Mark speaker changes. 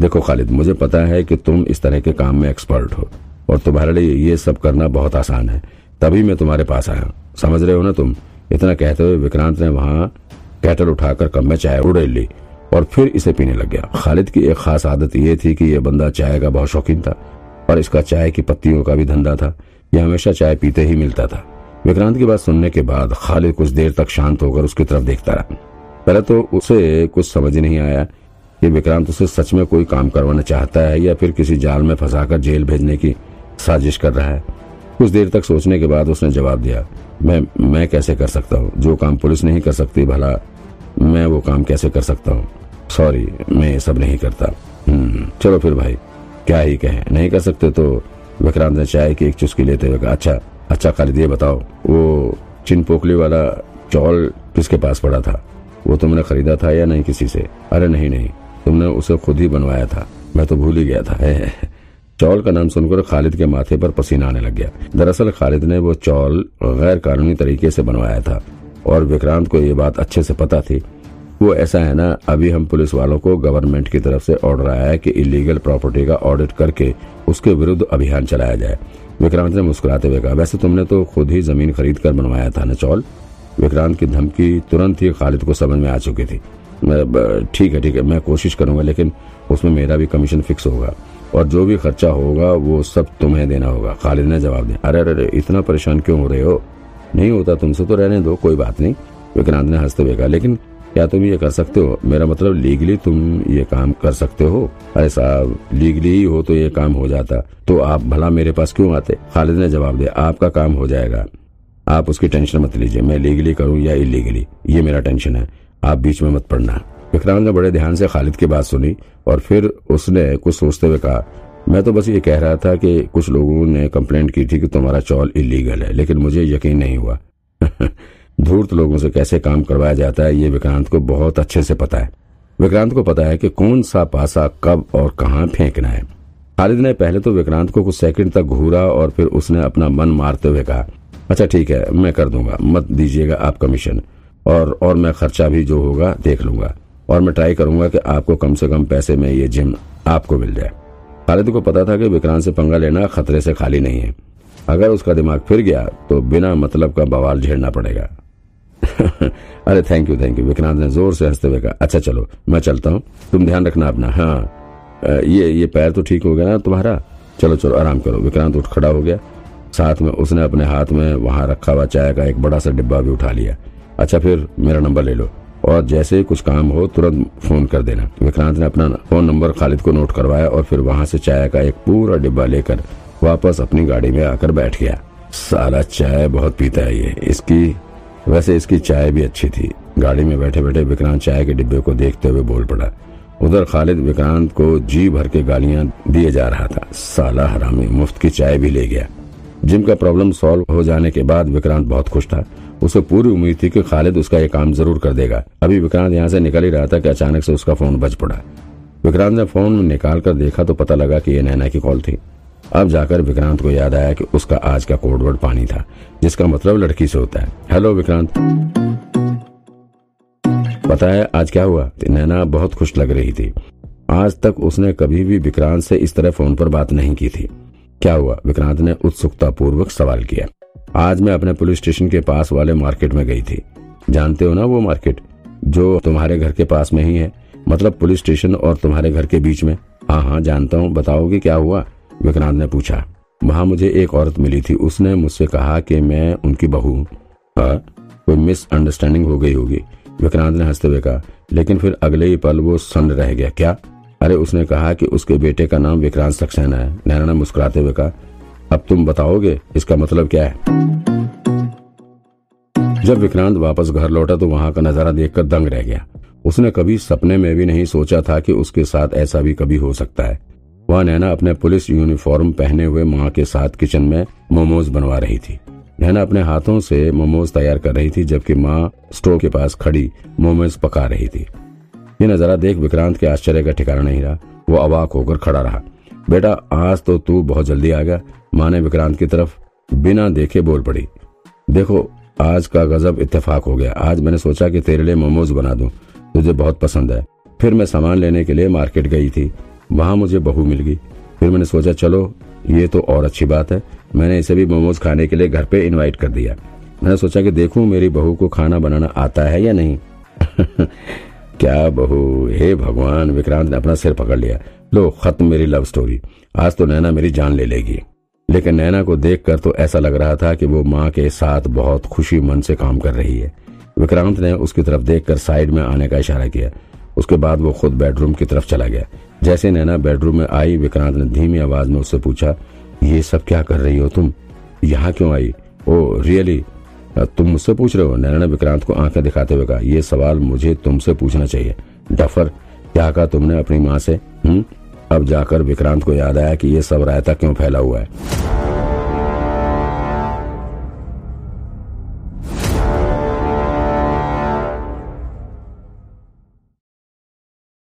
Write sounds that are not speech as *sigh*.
Speaker 1: देखो खालिद, मुझे पता है कि तुम इस तरह के काम में एक्सपर्ट हो, और तुम्हारे लिए ये सब करना बहुत आसान है। तभी मैं तुम्हारे पास आया। समझ रहे हो ना तुम? इतना कहते हुए विक्रांत ने वहाँ कैटल उठाकर कम में चाय उड़ेल ली, और फिर इसे पीने लग गया। खालिद की एक खास आदत ये थी कि यह बंदा चाय का बहुत शौकीन था, और इसका चाय की पत्तियों का भी धंधा था। यह हमेशा चाय पीते ही मिलता था। विक्रांत की बात सुनने के बाद खालिद कुछ देर तक शांत होकर उसकी तरफ़ देखता रहा। पहले तो उसे कुछ समझ नहीं आया कि विक्रांत उसे सच में कोई काम करवाना चाहता है या फिर किसी जाल में फंसाकर जेल भेजने की साजिश कर रहा है? कुछ देर तक सोचने के बाद उसने जवाब दिया मैं मैं कैसे कर सकता हूँ? जो काम पुलिस नहीं कर सकती भला मैं वो काम कैसे कर सकता हूँ? सॉरी मैं ये सब नहीं करता। हम्म, चलो फिर भाई क्या ही कहे नहीं कर सकते तो विक्रांत ने चाय की एक चुस्की लेते हुए कहा अच्छा अच्छा खालिद ये बताओ वो चिन पोकली वाला चौल किसके पास पड़ा था? वो तुमने खरीदा था या नहीं किसी से? अरे नहीं नहीं तुमने उसे खुद ही बनवाया था। मैं तो भूल ही गया था। है। चौल का नाम सुनकर खालिद के माथे पर पसीना आने लग गया। दरअसल खालिद ने वो चौल गैर कानूनी तरीके से बनवाया था। और विक्रांत को ये बात अच्छे से पता थी। वो ऐसा है ना, अभी हम पुलिस वालों को गवर्नमेंट की तरफ़ से ऑर्डर आया है कि इलीगल प्रॉपर्टी का ऑडिट करके उसके विरुद्ध अभियान चलाया जाए। विक्रांत ने मुस्कुराते हुए कहा, वैसे तुमने तो खुद ही ज़मीन खरीद कर बनवाया था न चौल? विक्रांत की धमकी तुरंत ही खालिद को समझ में आ चुकी थी। ठीक है ठीक है, मैं कोशिश करूँगा, लेकिन उसमें मेरा भी कमीशन फिक्स होगा। और जो भी खर्चा होगा, वो सब तुम्हें देना होगा। खालिद ने जवाब दिया। अरे अरे इतना परेशान क्यों हो रहे हो? नहीं होता तुमसे तो रहने दो, कोई बात नहीं। विक्रांत ने हँसते हुए कहा, लेकिन क्या तुम ये कर सकते हो? मेरा मतलब लीगली तुम ये काम कर सकते हो। अरे साहब लीगली ही हो तो ये काम हो जाता। तो आप भला मेरे पास क्यों आते? खालिद ने जवाब दिया, आपका काम हो जाएगा। आप उसकी टेंशन मत लीजिए, मैं लीगली करूँ या इलीगली ये मेरा टेंशन है। आप बीच में मत पड़ना। विक्रांत ने बड़े ध्यान से खालिद की बात सुनी और फिर उसने कुछ सोचते हुए कहा, मैं तो बस ये कह रहा था कि कुछ लोगों ने कंप्लेंट की थी कि तुम्हारा चौल इलीगल है, लेकिन मुझे यकीन नहीं हुआ। *laughs* धूर्त लोगों से कैसे काम करवाया जाता है, ये विक्रांत को बहुत अच्छे से पता है। विक्रांत को पता है कि कौन सा पासा कब और कहाँ फेंकना है। खालिद ने पहले तो विक्रांत को कुछ सेकंड तक घूरा और फिर उसने अपना मन मारते हुए कहा अच्छा ठीक है, मैं कर दूँगा, मत दीजिएगा आप कमीशन। और और मैं खर्चा भी जो होगा देख लूँगा। और मैं ट्राई करूँगा कि आपको कम से कम पैसे में ये जिम आपको मिल जाए। खालिद को पता था कि विक्रांत से पंगा लेना खतरे से खाली नहीं है। अगर उसका दिमाग फिर गया तो बिना मतलब का बवाल झेड़ना पड़ेगा। *laughs* अरे thank you thank you Vikrant ने ज़ोर से हँसते हुए कहा अच्छा चलो, मैं चलता हूँ। तुम ध्यान रखना अपना हाँ। ये ये पैर तो ठीक हो गया ना तुम्हारा? चलो चलो, आराम करो। विक्रांत उठ खड़ा हो गया। साथ में उसने अपने हाथ में वहाँ रखा हुआ चाय का एक बड़ा सा डिब्बा भी उठा लिया। अच्छा फिर मेरा नंबर ले लो। और जैसे ही कुछ काम हो, तुरंत फ़ोन कर देना। विक्रांत ने अपना फ़ोन नंबर खालिद को नोट करवाया और फिर वहाँ से चाय का एक पूरा डिब्बा लेकर वापस अपनी गाड़ी में आकर बैठ गया। सारा चाय बहुत पीता है ये। इसकी, वैसे इसकी चाय भी अच्छी थी। गाड़ी में बैठे बैठे विक्रांत चाय के डिब्बे को देखते हुए बोल पड़ा। उधर खालिद विक्रांत को जी भर के गालियाँ दिए जा रहा था। साला हरामी, मुफ़्त की चाय भी ले गया। जिम का प्रॉब्लम सॉल्व हो जाने के बाद विक्रांत बहुत खुश था। उसे पूरी उम्मीद थी कि खालिद उसका ये काम ज़रूर कर देगा। अभी विक्रांत यहाँ से निकल ही रहा था कि अचानक से उसका फ़ोन बज पड़ा। विक्रांत ने फ़ोन निकाल कर देखा तो पता लगा कि यह नैना की कॉल थी। अब जाकर विक्रांत को याद आया कि उसका आज का कोडवर्ड पानी था, जिसका मतलब लड़की से होता है। हेलो विक्रांत। पता है आज क्या हुआ? नैना बहुत खुश लग रही थी। आज तक उसने कभी भी विक्रांत से इस तरह फ़ोन पर बात नहीं की थी। क्या हुआ? विक्रांत ने उत्सुकता पूर्वक सवाल किया। आज मैं अपने पुलिस स्टेशन के पास वाले मार्केट में गई थी। जानते हो ना वो मार्केट? जो तुम्हारे घर के पास में ही है। मतलब पुलिस स्टेशन और तुम्हारे घर के बीच में। हाँ हाँ जानता हूँ। बताओगे क्या हुआ? विक्रांत ने पूछा। वहाँ मुझे एक औरत मिली थी। उसने मुझसे कहा कि मैं उनकी बहू हाँ। कोई मिसअंडरस्टैंडिंग हो गई होगी। विक्रांत ने हँसते हुए कहा, लेकिन फिर अगले ही पल वो सन्न रह गया। क्या? अरे, उसने कहा कि उसके बेटे का नाम विक्रांत सक्सेना है। नैना ने मुस्कुराते हुए कहा अब तुम बताओगे, इसका मतलब क्या है? जब विक्रांत वापस घर लौटा तो वहाँ का नज़ारा देखकर दंग रह गया। उसने कभी सपने में भी नहीं सोचा था कि उसके साथ ऐसा भी कभी हो सकता है। वह नैना अपने पुलिस यूनिफॉर्म पहने हुए माँ के साथ किचन में मोमोज बनवा रही थी। नैना अपने हाथों से मोमोज तैयार कर रही थी, जबकि माँ स्टोव के पास खड़ी मोमोज पका रही थी। ये नज़ारा देख विक्रांत के आश्चर्य का ठिकाना नहीं रहा। वो अवाक होकर खड़ा रहा। बेटा, आज तो तू बहुत जल्दी आ गया। माँ ने विक्रांत की तरफ़ बिना देखे बोल पड़ी। देखो, आज का गजब इत्तेफाक हो गया। आज मैंने सोचा कि तेरे लिए मोमोज बना दूँ। तुझे बहुत पसंद है। फिर मैं सामान लेने के लिए मार्केट गई थी। वहाँ मुझे बहू मिल गई। फिर मैंने सोचा, चलो, ये तो और अच्छी बात है। मैंने इसे भी मोमोज खाने के लिए घर पे इनवाइट कर दिया। मैंने सोचा कि देखूँ मेरी बहू को खाना बनाना आता है या नहीं। *laughs* क्या बहू? हे भगवान, विक्रांत ने अपना सिर पकड़ लिया। लो, खत्म मेरी लव स्टोरी आज तो नैना मेरी जान ले लेगी। लेकिन नैना को देखकर तो ऐसा लग रहा था कि वो माँ के साथ बहुत खुशी मन से काम कर रही है। विक्रांत ने उसकी तरफ़ देखकर साइड में आने का इशारा किया। उसके बाद वो खुद बेडरूम की तरफ़ चला गया। जैसे नैना बेडरूम में आई, विक्रांत ने धीमी आवाज़ में उससे पूछा, ये सब क्या कर रही हो तुम? यहाँ क्यों आई? ओ रियली तुम मुझसे पूछ रहे हो। नैना ने विक्रांत को आँखें दिखाते हुए कहा यह सवाल मुझे तुमसे पूछना चाहिए। डफर, क्या कहा तुमने अपनी माँ से? हम्म? अब जाकर विक्रांत को याद आया कि ये सब रायता क्यों फैला हुआ है।